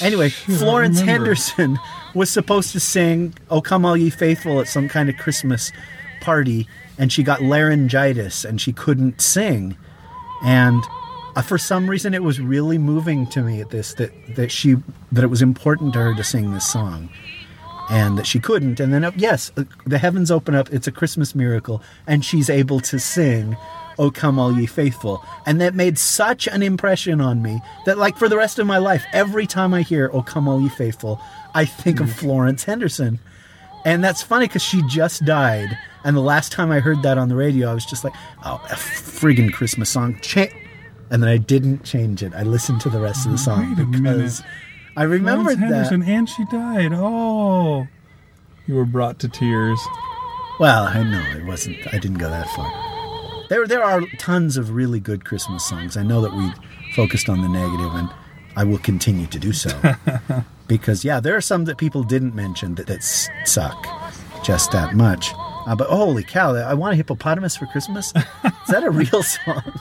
Anyway, Florence. Henderson was supposed to sing "O Come All Ye Faithful" at some kind of Christmas party, and she got laryngitis and she couldn't sing. And for some reason, it was really moving to me at this that that she that it was important to her to sing this song, and that she couldn't. And then uh, yes, uh, the heavens open up. It's a Christmas miracle, and she's able to sing. Oh, come all ye faithful. And that made such an impression on me that, like, for the rest of my life, every time I hear Oh, come all ye faithful, I think of Florence Henderson. And that's funny because she just died. And the last time I heard that on the radio, I was just like, oh, a friggin' Christmas song. Cha-. And then I didn't change it. I listened to the rest of the song Wait a because minute. I remembered Florence that. Henderson, and she died. Oh, you were brought to tears. Well, I know it wasn't. I didn't go that far. There, there are tons of really good Christmas songs. I know that we focused on the negative, and I will continue to do so. because yeah, there are some that people didn't mention that, that suck just that much. Uh, but holy cow! I want a hippopotamus for Christmas. Is that a real song?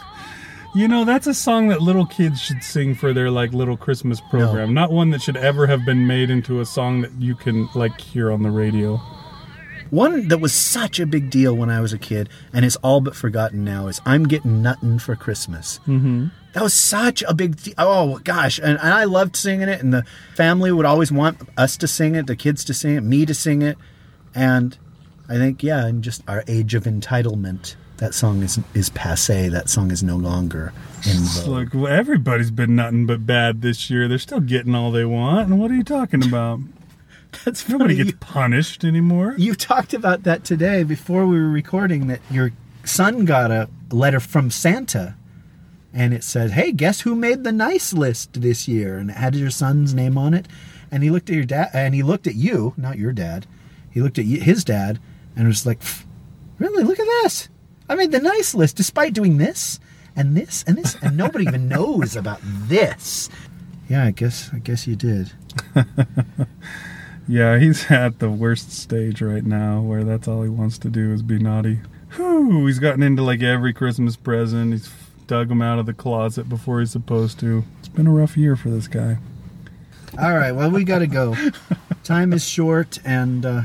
You know, that's a song that little kids should sing for their like little Christmas program. Not one that should ever have been made into a song that you can like hear on the radio. One that was such a big deal when I was a kid and is all but forgotten now is "I'm Getting Nuttin' for Christmas." Mm-hmm. That was such a big. De- oh gosh, and, and I loved singing it, and the family would always want us to sing it, the kids to sing it, me to sing it, and I think yeah, and just our age of entitlement, that song is is passe. That song is no longer in vogue. like well, everybody's been nothing but bad this year. They're still getting all they want. And what are you talking about? That's Nobody funny. gets punished anymore. You talked about that today before we were recording that your son got a letter from Santa and it said, Hey, guess who made the nice list this year? And it had your son's name on it. And he looked at your dad and he looked at you, not your dad. He looked at y- his dad and was like, Really? Look at this. I made the nice list despite doing this and this and this. And nobody even knows about this. Yeah, I guess I guess you did. Yeah, he's at the worst stage right now where that's all he wants to do is be naughty. Whew, he's gotten into like every Christmas present. He's dug them out of the closet before he's supposed to. It's been a rough year for this guy. All right, well, we got to go. Time is short, and uh,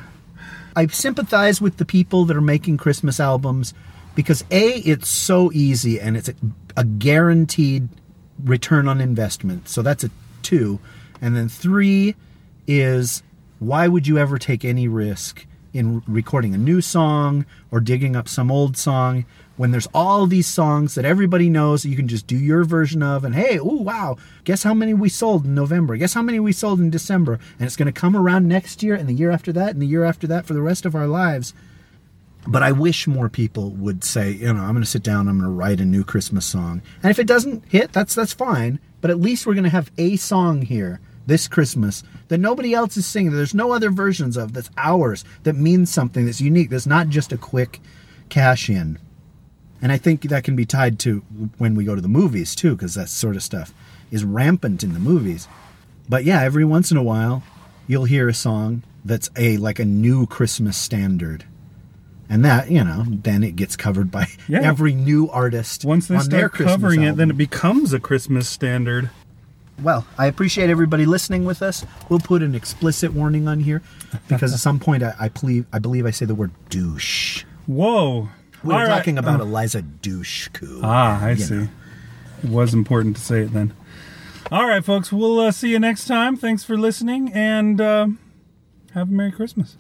I sympathize with the people that are making Christmas albums because A, it's so easy and it's a, a guaranteed return on investment. So that's a two. And then three is why would you ever take any risk in recording a new song or digging up some old song when there's all these songs that everybody knows that you can just do your version of and hey, oh wow, guess how many we sold in November? Guess how many we sold in December? And it's going to come around next year and the year after that and the year after that for the rest of our lives. But I wish more people would say, you know, I'm going to sit down, I'm going to write a new Christmas song. And if it doesn't hit, that's that's fine. But at least we're going to have a song here this Christmas that nobody else is singing. that There's no other versions of that's ours that means something that's unique. That's not just a quick cash in. And I think that can be tied to when we go to the movies too, because that sort of stuff is rampant in the movies. But yeah, every once in a while, you'll hear a song that's a like a new Christmas standard. And that, you know, then it gets covered by Yeah. every new artist Once they on start covering it, then it becomes a Christmas standard. Well, I appreciate everybody listening with us. We'll put an explicit warning on here because at some point I, I believe I believe I say the word douche. Whoa. we are All right. talking about Eliza Dushku. Ah, I see. know. It was important to say it then. All right, folks. We'll uh, see you next time. Thanks for listening, and uh, have a Merry Christmas.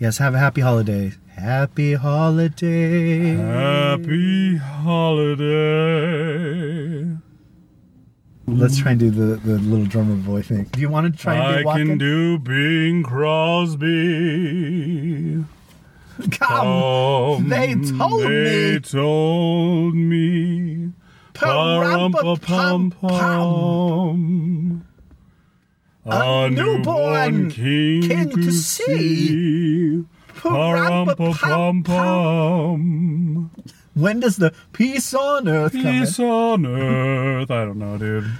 Yes, have a happy holiday. Happy holiday. Happy holiday. Let's try and do the, the little drummer boy thing. Do you want to try and I do walking? can do Bing Crosby. Come. They told they me. told me. Pa-rum-pa-pum-pum. A newborn king, king to, to see. When does the peace on earth come? in? Peace on earth. I don't know, dude.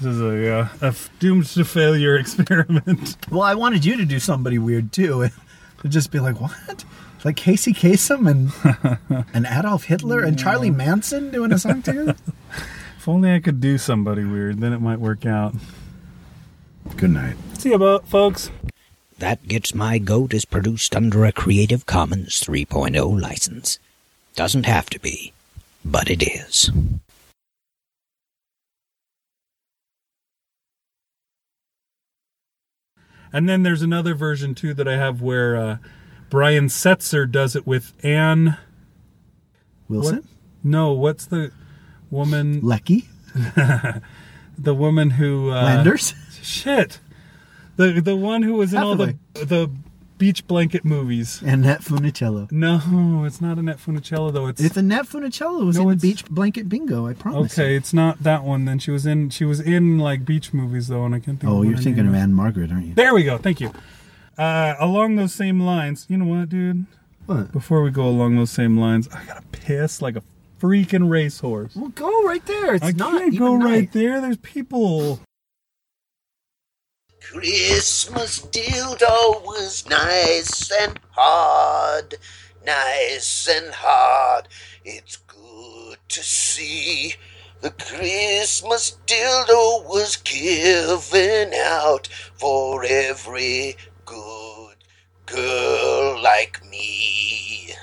This is a uh, a doomed to failure experiment. Well, I wanted you to do somebody weird too. To just be like, what? Like Casey Kasem and and Adolf Hitler and Charlie Manson doing a song together? If only I could do somebody weird, then it might work out. Good night. See you, folks. That Gets My Goat is produced under a Creative Commons 3.0 license. Doesn't have to be, but it is. And then there's another version too that I have where uh, Brian Setzer does it with Anne. Wilson? What? No, what's the woman? Lecky? The woman who uh, Landers? Shit, the the one who was in all the the beach blanket movies. Annette Funicello. No, it's not Annette Funicello though. It's, It's Annette Funicello was No, in it's- Beach Blanket Bingo, I promise. okay. It's not that one. Then she was in she was in like beach movies though, and I can't think. Oh, of what you're her thinking name of is. Ann-Margret, aren't you? There we go. Thank you. Uh, along those same lines, you know what, dude? What? Before we go along those same lines, I gotta piss like a freaking racehorse. Well, go right there. It's I not can't even go night. right there. There's people. Christmas dildo was nice and hard, nice and hard. It's good to see. The Christmas dildo was given out for every good girl like me.